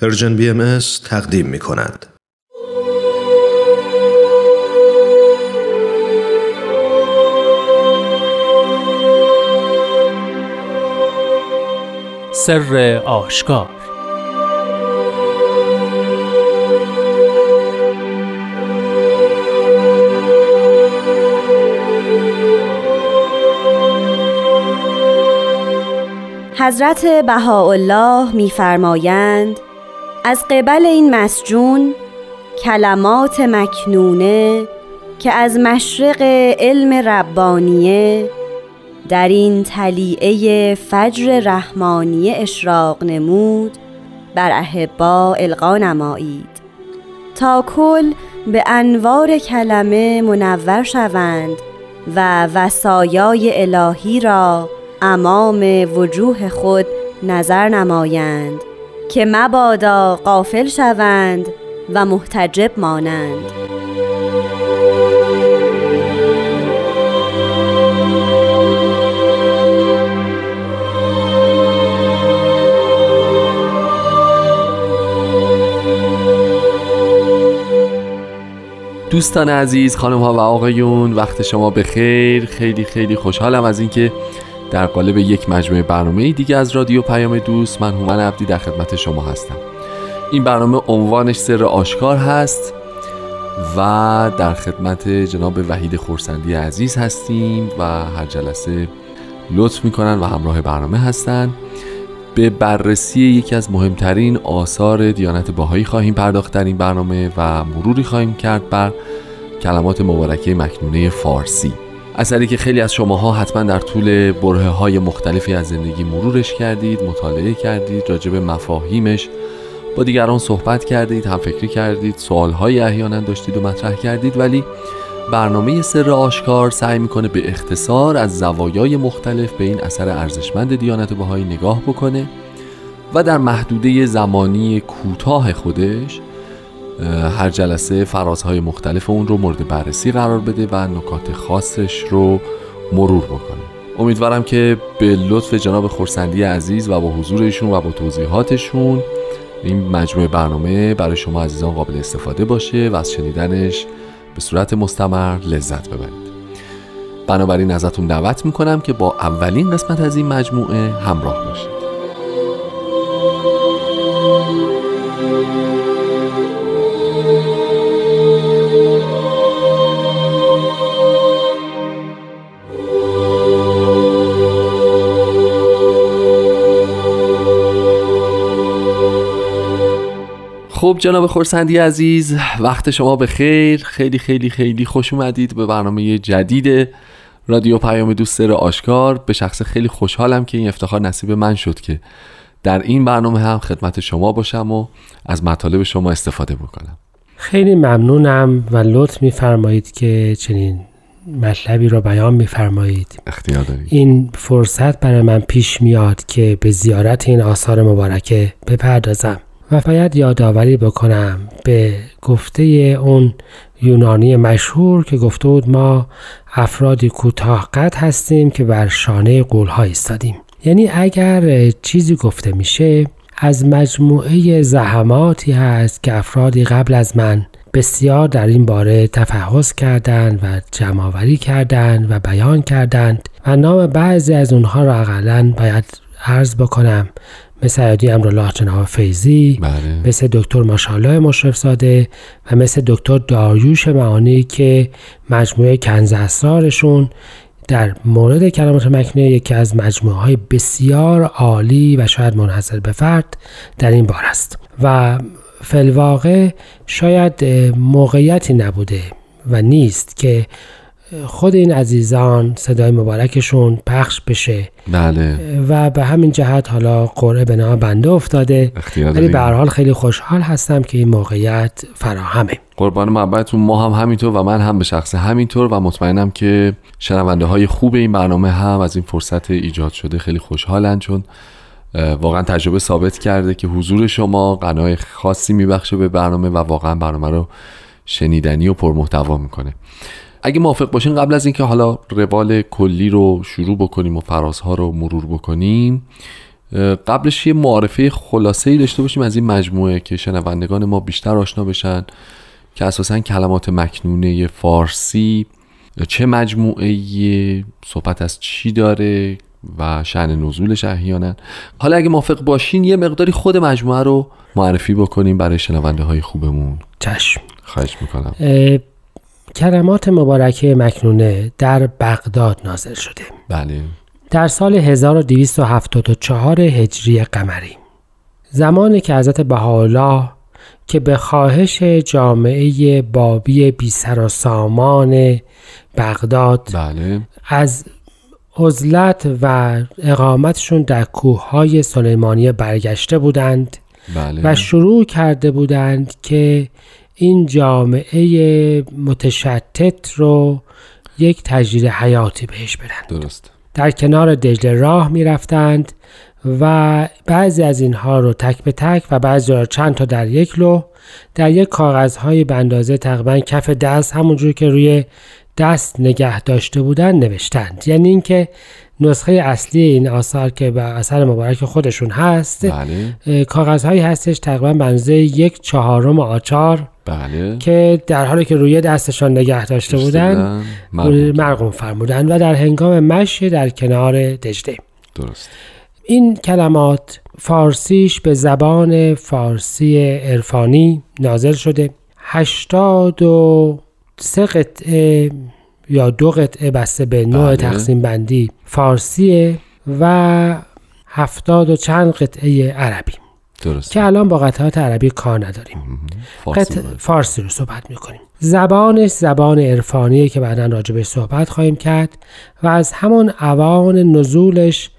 پرژن بی ام تقدیم می کند. سر آشکار حضرت بهاءالله میفرمایند از قبل این مسجون کلمات مکنونه که از مشرق علم ربانیه در این تلیعه فجر رحمانیه اشراق نمود بر احبا القا نمایید. تا کل به انوار کلمه منور شوند و وسایای الهی را امام وجوه خود نظر نمایند. که مبادا قافل شوند و محتجب مانند. دوستان عزیز خانم ها و آقایون وقت شما به خیر خیلی خیلی خوشحالم از اینکه در قالب یک مجموعه برنامه دیگه از رادیو پیام دوست من هومن عبدی در خدمت شما هستم. این برنامه عنوانش سر آشکار هست و در خدمت جناب وحید خورسندی عزیز هستیم و هر جلسه لطف می‌کنن و همراه برنامه هستن. به بررسی یکی از مهمترین آثار دیانت باهایی خواهیم پرداخت در این برنامه و مروری خواهیم کرد بر کلمات مبارکه مکنونه فارسی. اثری که خیلی از شماها حتما در طول بره های مختلفی از زندگی مرورش کردید مطالعه کردید راجع مفاهیمش با دیگران صحبت کردید هم فکری کردید سوالهایی احیانا داشتید و مطرح کردید. ولی برنامه سر آشکار سعی می‌کنه به اختصار از زوایای مختلف به این اثر ارزشمند دیانت بهایی نگاه بکنه و در محدوده زمانی کوتاه خودش هر جلسه فرازهای مختلف اون رو مورد بررسی قرار بده و نکات خاصش رو مرور بکنه. امیدوارم که به لطف جناب خورسندی عزیز و با حضورشون و با توضیحاتشون این مجموعه برنامه برای شما عزیزان قابل استفاده باشه و از شنیدنش به صورت مستمر لذت ببرید. بنابراین ازتون دعوت می‌کنم که با اولین قسمت از این مجموعه همراه باشید. خب جناب خورسندی عزیز وقت شما به خیر خیلی خیلی خیلی خوش اومدید به برنامه جدید رادیو پیام دوست آشکار. به شخص خیلی خوشحالم که این افتخار نصیب من شد که در این برنامه هم خدمت شما باشم و از مطالب شما استفاده بکنم. خیلی ممنونم و لطف میفرمایید که چنین مطلبی رو بیان میفرمایید. اختیار دارید این فرصت برای من پیش میاد که به زیارت این آثار مبارکه بپردازم. و باید یادآوری بکنم به گفته اون یونانی مشهور که گفته بود ما افرادی کوتاه قد هستیم که بر شانه قولها ایستادیم. یعنی اگر چیزی گفته میشه از مجموعه زحماتی هست که افرادی قبل از من بسیار در این باره تفحص کردند و جمعآوری کردند و بیان کردند و نام بعضی از اونها را اقلا باید عرض بکنم. مثل عیادی امرالله جناب فیزی بله. مثل دکتر ماشالله مشرف زاده و مثل دکتر داریوش معانی که مجموعه کنز اسرارشون در مورد کلمات مکنه یکی از مجموعه های بسیار عالی و شاید منحصر به فرد در این بار است و فلواقع شاید موقعیتی نبوده و نیست که خود این عزیزان صدای مبارکشون پخش بشه. بله. و به همین جهت حالا قرعه به نام بنده افتاده. ولی به هر حال خیلی خوشحال هستم که این موقعیت فراهمه. قربان محبتتون ما هم همینطور و من هم به شخص همینطور و مطمئنم که شنونده های خوب این برنامه هم از این فرصت ایجاد شده خیلی خوشحالن چون واقعا تجربه ثابت کرده که حضور شما قنای خاصی میبخشه به برنامه و واقعا برنامه رو شنیدنی و پرمحتوا می‌کنه. اگه موافق باشین قبل از اینکه حالا روال کلی رو شروع بکنیم و فرازها رو مرور بکنیم قبلش یه معارفه خلاصه ای داشته باشیم از این مجموعه که شنوندگان ما بیشتر آشنا بشن که اساسا کلمات مکنونه فارسی. چه مجموعه صحبت از چی داره و شعن نزولش احیانا. حالا اگه موافق باشین یه مقداری خود مجموعه رو معرفی بکنیم برای شنونده های خوبمون. چشم. خواهش می‌کنم. اه، کلمات مبارکه مکنونه در بغداد نازل شده. بله. در سال 1274 هجری قمری زمانی که حضرت بهاءالله که به خواهش جامعه بابی بی سر و سامان بغداد بله. از عزلت و اقامتشون در کوههای سلیمانیه برگشته بودند بله. و شروع کرده بودند که این جامعه متشتت رو یک تجدید حیاتی بهش بدن. درست. در کنار دجله راه می رفتند و بعضی از اینها رو تک به تک و بعضی را چند تا در یک لو در یک کاغذهای به اندازه تقریبا کف دست همونجور که روی دست نگه داشته بودن نوشتند. یعنی اینکه نسخه اصلی این آثار که به اثر مبارک خودشون هست بله. کاغذهایی هستش تقریبا به اندازه یک چهارم آچار بله. که در حالی که روی دستشان نگه داشته بودن. مرقوم فرمودن و در هنگام مشی در کنار دجله. درست. این کلمات فارسیش به زبان فارسی عرفانی نازل شده. هشتاد و سه قطعه یا دو قطعه بسته به نوع بله. تقسیم بندی فارسیه و هفتاد و چند قطعه عربی. درست که الان با قطعات عربی کار نداریم. فارسی قطع. فارسی رو صحبت می‌کنیم. زبانش زبان عرفانیه که بعدا راجبش صحبت خواهیم کرد و از همون اوان نزولش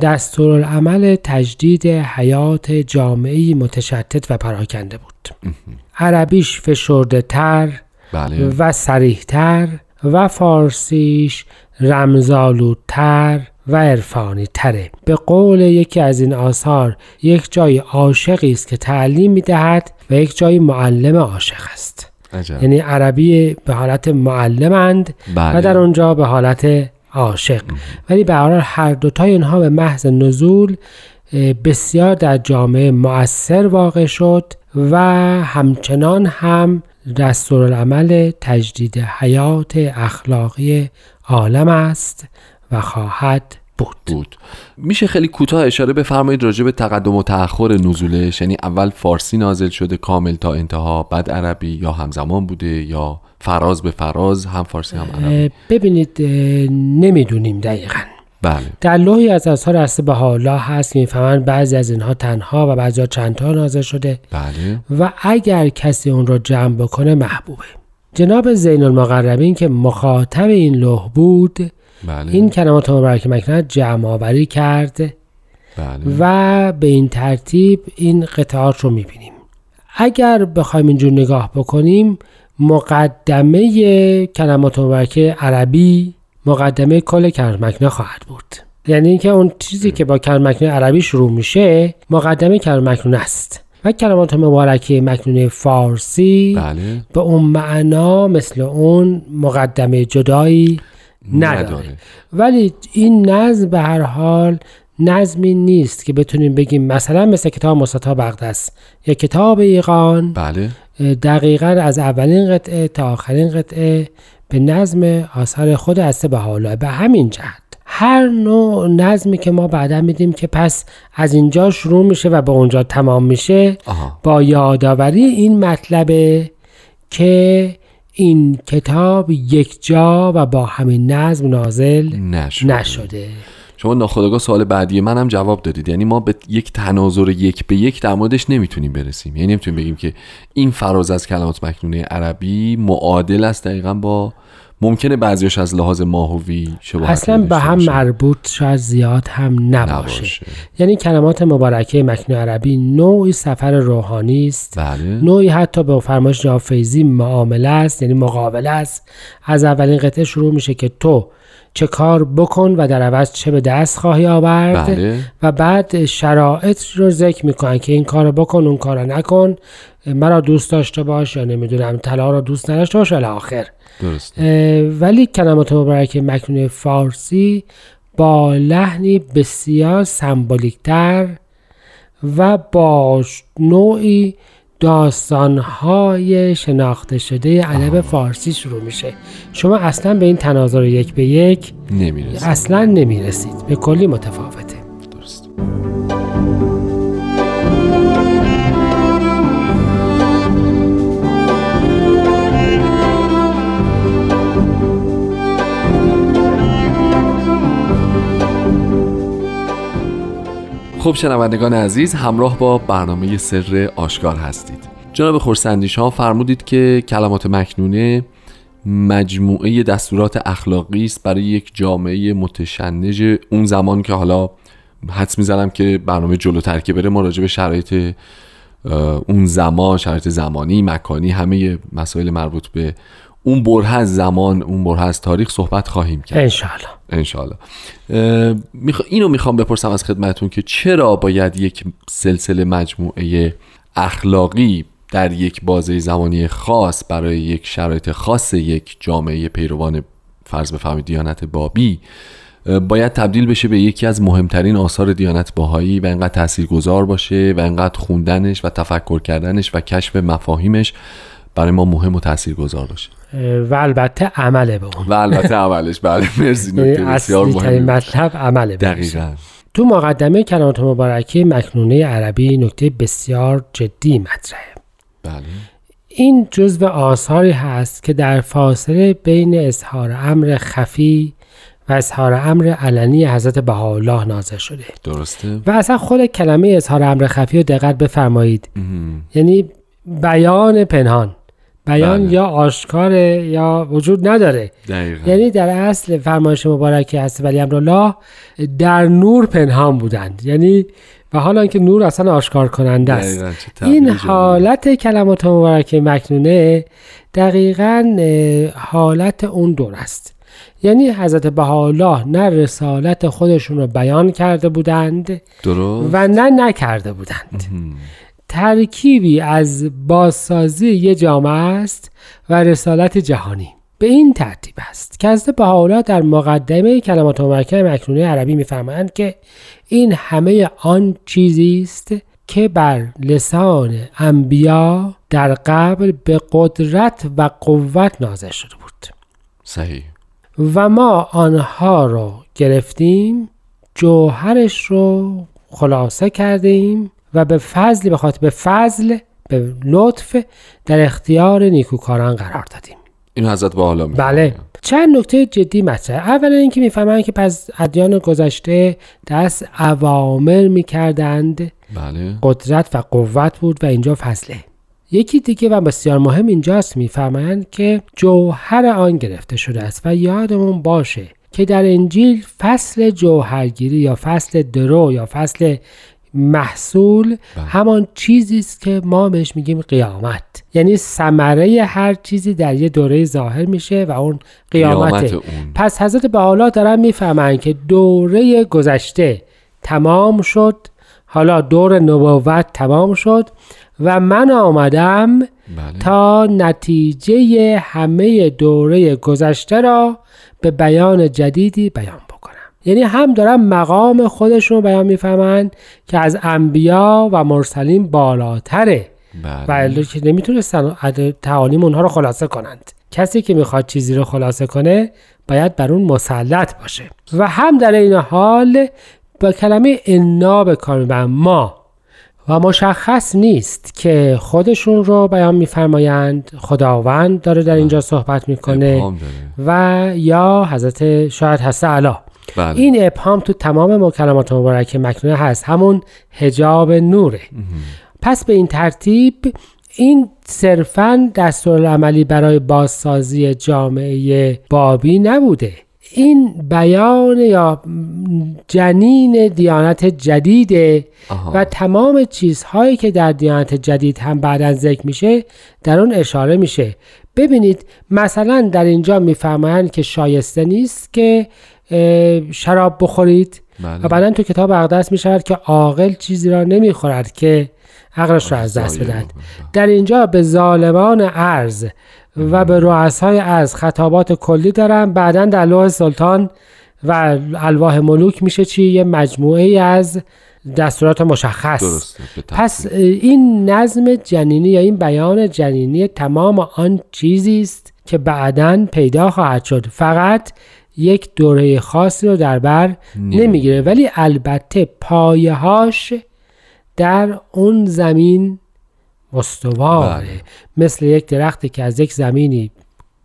دستورالعمل تجدید حیات جامعی متشتت و پراکنده بود. عربیش فشرده تر بله. و سریحتر و فارسیش رمزالودتر و عرفانی تره به قول یکی از این آثار یک جای عاشقی است که تعلیم می‌دهد و یک جای معلم عاشق است عجب. یعنی عربی به حالت معلمند بله. و در اونجا به حالت عاشق ولی به هر هر دوتای اینها به محض نزول بسیار در جامعه مؤثر واقع شد و همچنان هم دستورالعمل تجدید حیات اخلاقی عالم است و خواهد بود. بود. میشه خیلی کوتاه اشاره بفرمایید راجع به تقدم و تأخر نزولش؟ یعنی اول فارسی نازل شده کامل تا انتها بعد عربی یا همزمان بوده یا فراز به فراز هم فارسی هم عربی؟ ببینید نمی‌دونیم دقیقا. بله. در لوحی از اثار اصل بهاءالله هست که می‌فهمند بعضی از اینها تنها و بعضی چندتا نازل شده بله. و اگر کسی اون رو جمع بکنه محبوبه. جناب زین المقربین که مخاطب این لوح بود بله. این کلمات مبارک مکنه جمع آوری کرد بله. و به این ترتیب این قطعات رو می‌بینیم. اگر بخوایم اینجور نگاه بکنیم مقدمه کلمات مبارکه عربی مقدمه کل کلمات مکنه خواهد بود. یعنی اینکه اون چیزی که با کلمات مکنه عربی شروع میشه مقدمه کلمات مکنه است. و کلمات مبارکه مکنونه فارسی بله. به اون معنا مثل اون مقدمه جدایی نداره. نداره. ولی این نظم به هر حال نظمی نیست که بتونیم بگیم مثلا مثل کتاب مستطا بغدس یا کتاب ایقان. بله. دقیقا از اولین قطعه تا آخرین قطعه به نظم آثار خود هسته به حالا به همین جهت. هر نوع نظمی که ما بعدا میدیم که پس از اینجا شروع میشه و به اونجا تمام میشه آها. با یادآوری این مطلبه که این کتاب یک جا و با همین نظم نازل نشد نشده. شما ناخودآگاه سوال بعدی منم جواب دادید. یعنی ما به یک تناظر یک به یک در موردش نمی‌تونیم برسیم. یعنی نمی‌تونیم بگیم که این فراز از کلمات مکنونه عربی معادل است دقیقا با ممکنه بعضیش از لحاظ ماهوی شباهت اصلا به هم باشه. مربوط شاید زیاد هم نباشه, نباشه. یعنی کلمات مبارکه مکنون عربی نوعی سفر روحانی است. بله. نوعی حتی به فرمایش جناب فیضی معامله است یعنی مقابله است. از اولین قطعه شروع میشه که تو چه کار بکن و در عوض چه به دست خواهی آورد. بله. و بعد شرایط رو ذکر می‌کنن که این کار بکن اون کار نکن. مرا دوست داشته باش یا نمی‌دونم طلا رو دوست نداشته باش الی آخر ولی کلمات مبارکه مکنون فارسی با لحنی بسیار سمبولیکتر و با نوعی داستانهای شناخته شده ادب فارسی شروع میشه. شما اصلا به این تناظر یک به یک نمی‌رسید. اصلا نمی‌رسید. به کلی متفاوته. درست. خب شنوندگان عزیز همراه با برنامه سر آشکار هستید. جناب خورسندیش ها فرمودید که کلمات مکنونه مجموعه دستورات اخلاقی است برای یک جامعه متشنج اون زمان که حالا حدس می‌زنم که برنامه جلوتر که بره ما راجع به شرایط اون زمان شرایط زمانی مکانی همه مسائل مربوط به اون بره از زمان اون بره از تاریخ صحبت خواهیم کرد. انشالله اه، میخوا... اینو می‌خوام بپرسم از خدمتون که چرا باید یک سلسله مجموعه اخلاقی در یک بازه زمانی خاص برای یک شرایط خاص یک جامعه پیروان فرض بفرمایید دیانت بابی باید تبدیل بشه به یکی از مهمترین آثار دیانت باهایی و اینقدر تاثیرگذار باشه و اینقدر خوندنش و تفکر کردنش و کشف مفاهیمش برای ما مهم و تاثیرگذار باشه. و البته عمله به اون. و البته اولش بله مرسی نکته بسیار مهمی مطلب عمله. دقیقا. تو مقدمه کلمات مبارکه مکنونه عربی نکته بسیار جدی مطرحه. بله. این جزو آثاری هست که در فاصله بین اظهار امر خفی و اظهار امر علنی حضرت بهاءالله نازل شده. درسته؟ و اصلا خود کلمه اظهار امر خفی رو دقت بفرمایید. مهم. یعنی بیان پنهان. بیان بله. یا آشکار یا وجود نداره. دقیقا. یعنی در اصل فرمایش مبارکه هست ولی امرالله در نور پنهان بودند. یعنی و حالا که نور اصلا آشکار کننده است. این. حالت کلمات مبارکه مکنونه دقیقا حالت اون دور است. یعنی حضرت بهاءالله نه رسالت خودشون رو بیان کرده بودند درست. و نه نکرده بودند. مهم. ترکیبی از بازسازی یه جامعه است و رسالت جهانی. به این ترتیب است که حضرت بهاءالله در مقدمه کلمات مبارکه مکنونه عربی میفرمایند که این همه آن چیزی است که بر لسان انبیا در قبل به قدرت و قوت نازل شده بود. صحیح. و ما آنها رو گرفتیم جوهرش رو خلاصه کردیم و به فضل به خاطر به فضل به لطف در اختیار نیکوکاران قرار دادیم. اینو حضرت با حالا بله. چند نکته جدی مطرح. اولا اینکه می‌فهمند که پس ادیان گذشته دست عوامر می‌کردند. بله. قدرت و قوت بود و اینجا فضله. یکی دیگه و بسیار مهم اینجاست میفرمایند که جوهر آن گرفته شده است و یادمون باشه که در انجیل فصل جوهرگیری یا فصل درو یا فصل محصول بله. همان چیزی است که ما بهش میگیم قیامت. یعنی ثمره هر چیزی در یه دوره ظاهر میشه و اون قیامته. قیامت اون. پس حضرت بهاءالله دارن می‌فهمند که دوره گذشته تمام شد. حالا دور نبوت تمام شد و من آمدم بله. تا نتیجه همه دوره گذشته را به بیان جدیدی بیان یعنی هم دارن مقام خودشون رو بیان می‌فهمند که از انبیا و مرسلین بالاتره. و بله که نمی‌تونستن تعالیم اونها رو خلاصه کنند. کسی که می‌خواد چیزی رو خلاصه کنه باید بر اون مسلط باشه. و هم در این حال با کلمه انا به کار می‌برن. ما. و مشخص نیست که خودشون رو بیان میفرمایند. خداوند داره در اینجا صحبت می‌کنه. و یا حضرت شاید هسته علا بله. این ابهام تو تمام مکلمات مبارکه مکنونه هست. همون هجاب نوره. پس به این ترتیب این صرفا دستورالعملی برای بازسازی جامعه بابی نبوده. این بیان یا جنین دیانت جدیده آها. و تمام چیزهایی که در دیانت جدید هم بعدا ذکر میشه در اون اشاره میشه. ببینید مثلا در اینجا میفرمایند که شایسته نیست که شراب بخورید. بله. و بعدا تو کتاب اقدس می شود که عاقل چیزی را نمی خورد که عقلش را از دست بدهد. بکنه. در اینجا به ظالمان ارز و به رؤسای ارز خطابات کلی دارن بعدا در لوح سلطان و الواح ملوک میشه چی؟ یه مجموعه از دستورات مشخص. درسته پس. این نظم جنینی یا این بیان جنینی تمام آن چیزی است که بعدا پیدا خواهد شد. فقط یک دوره خاصی رو در بر نمی‌گیره. ولی البته پایه هاش در اون زمین استواره. بله. مثل یک درختی که از یک زمینی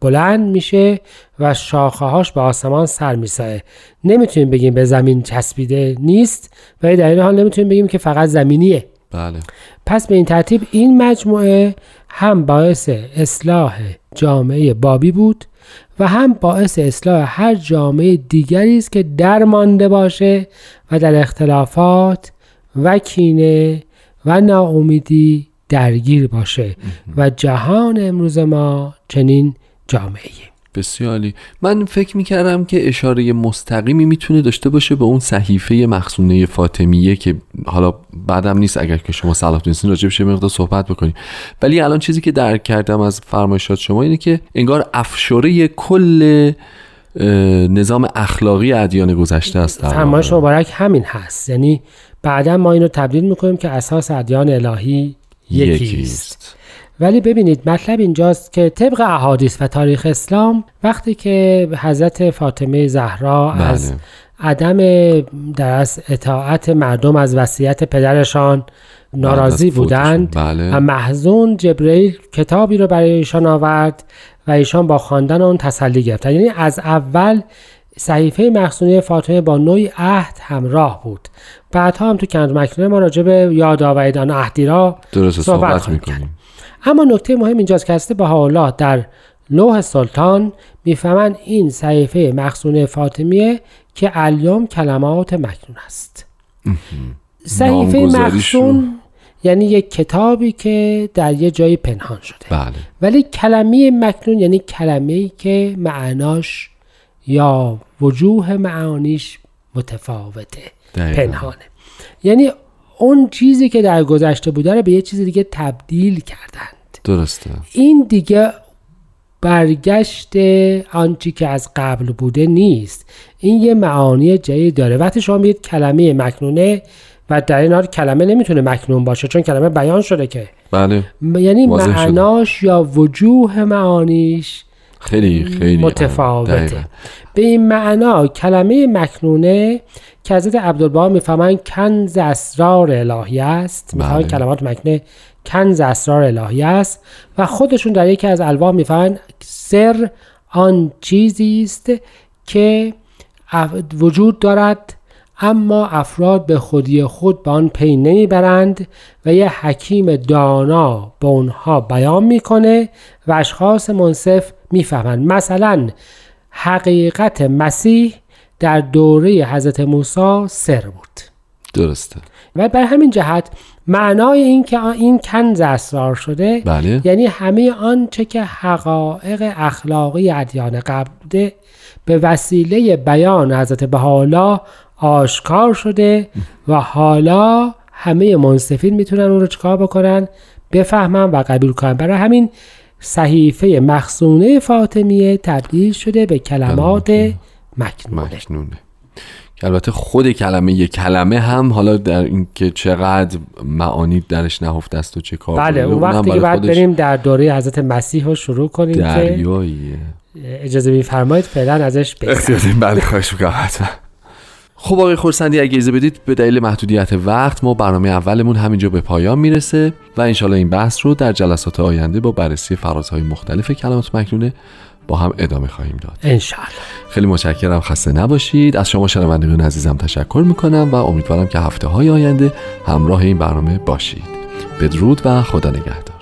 بلند میشه و شاخه هاش به آسمان سر میسایه نمی‌تونیم بگیم به زمین چسبیده نیست ولی در این حال نمی‌تونیم بگیم که فقط زمینیه. بله. پس به این ترتیب این مجموعه هم باعث اصلاح جامعه بابی بود. و هم باعث اصلاح هر جامعه دیگری است که درمانده باشه و در اختلافات و کینه و ناامیدی درگیر باشه. و جهان امروز ما چنین جامعه بسیاری من فکر می‌کردم که اشاره مستقیمی می‌تونه داشته باشه به اون صحیفه مخصونه فاطمیه که حالا بعدم نیست اگر که شما صلاح دونستین راجع بشه مقدار صحبت بکنیم ولی الان چیزی که درک کردم از فرمایشات شما اینه که انگار افشاره کل نظام اخلاقی ادیان گذشته است فرمایش. مبارک همین هست. یعنی بعدا ما اینو تبدیل می‌کنیم که اساس ادیان الهی یکی است ولی ببینید مطلب اینجاست که طبق احادیث و تاریخ اسلام وقتی که حضرت فاطمه زهرا بله. از عدم در از اطاعت مردم از وصیت پدرشان ناراضی. بودند بله. و محزون جبرئیل کتابی رو برای ایشان آورد و ایشان با خواندن اون تسلی گرفتن یعنی از اول صحیفه مخصونی فاطمه با نوعی عهد همراه بود بعدها هم تو کند مکنونه ما راجع به یاد آورید آن عهدی را درست صحبت صحبت می‌کنیم اما نکته مهم اینجاست که حضرت بهاءالله در لوح سلطان می‌فهمند این صحیفه مخصونه فاطمیه که الیوم کلمات مکنون است. صحیفه مخصون یعنی یک کتابی که در یه جایی پنهان شده. بله. ولی کلمه مکنون یعنی کلمه ای که معناش یا وجوه معانیش متفاوته دقیقاً. پنهانه. یعنی اون چیزی که در گذشته بوده رو به یه چیز دیگه تبدیل کردند درسته. این دیگه برگشت آنچی که از قبل بوده نیست. این یه معانی جدید داره. وقتی شما میگید کلمه مکنونه و در این حال کلمه نمی‌تونه مکنون باشه چون کلمه بیان شده که. بله. م- یعنی شده. معناش یا وجوه معانیش خیلی خیلی متفاوته. به این معنا کلمه مکنونه که حضرت عبدالبها می‌فهمن کنز اسرار الهی است. می‌فهمن بله. کلمات مکنه کنز اسرار الهی است و خودشون در یکی از الواح می‌فهمن سر آن چیزی است که وجود دارد اما افراد به خودی خود به آن پی نمی‌برند و یه حکیم دانا به اونها بیان می‌کنه و اشخاص منصف می‌فهمند. مثلا حقیقت مسیح در دوره حضرت موسی سر بود. درسته. و بر همین جهت معنای این که این کنز اسرار شده بله. یعنی همه آنچه که حقایق اخلاقی ادیان قبل بوده به وسیله بیان حضرت بهاءالله آشکار شده و حالا همه منصفین می‌تونن اون رو چکار بکنن؟ بفهمن و قبول کنن. برای همین صحیفه مخصونه فاطمیه تبدیل شده به کلمات مکنونه. مکنونه. که البته خود کلمه یک کلمه هم حالا در اینکه چقدر معانی درش نهفته است و چه کار بله اون وقتی که بعد بریم در دوره حضرت مسیح رو شروع کنیم که دریاییه. اجازه میفرمایید فعلا ازش بگذریم بله خواهش می‌کنم حتما. خب آقای خورسندی اگه اجازه بدید به دلیل محدودیت وقت ما برنامه اولمون همینجا به پایان می‌رسه و انشالله این بحث رو در جلسات آینده با بررسی فرازهای مختلف کلمات مکنونه با هم ادامه خواهیم داد. انشاءالله. خیلی متشکرم. خسته نباشید. از شما شنوندگان عزیزم تشکر می‌کنم و امیدوارم که هفته های آینده همراه این برنامه باشید. بدرود و خدا نگهدار.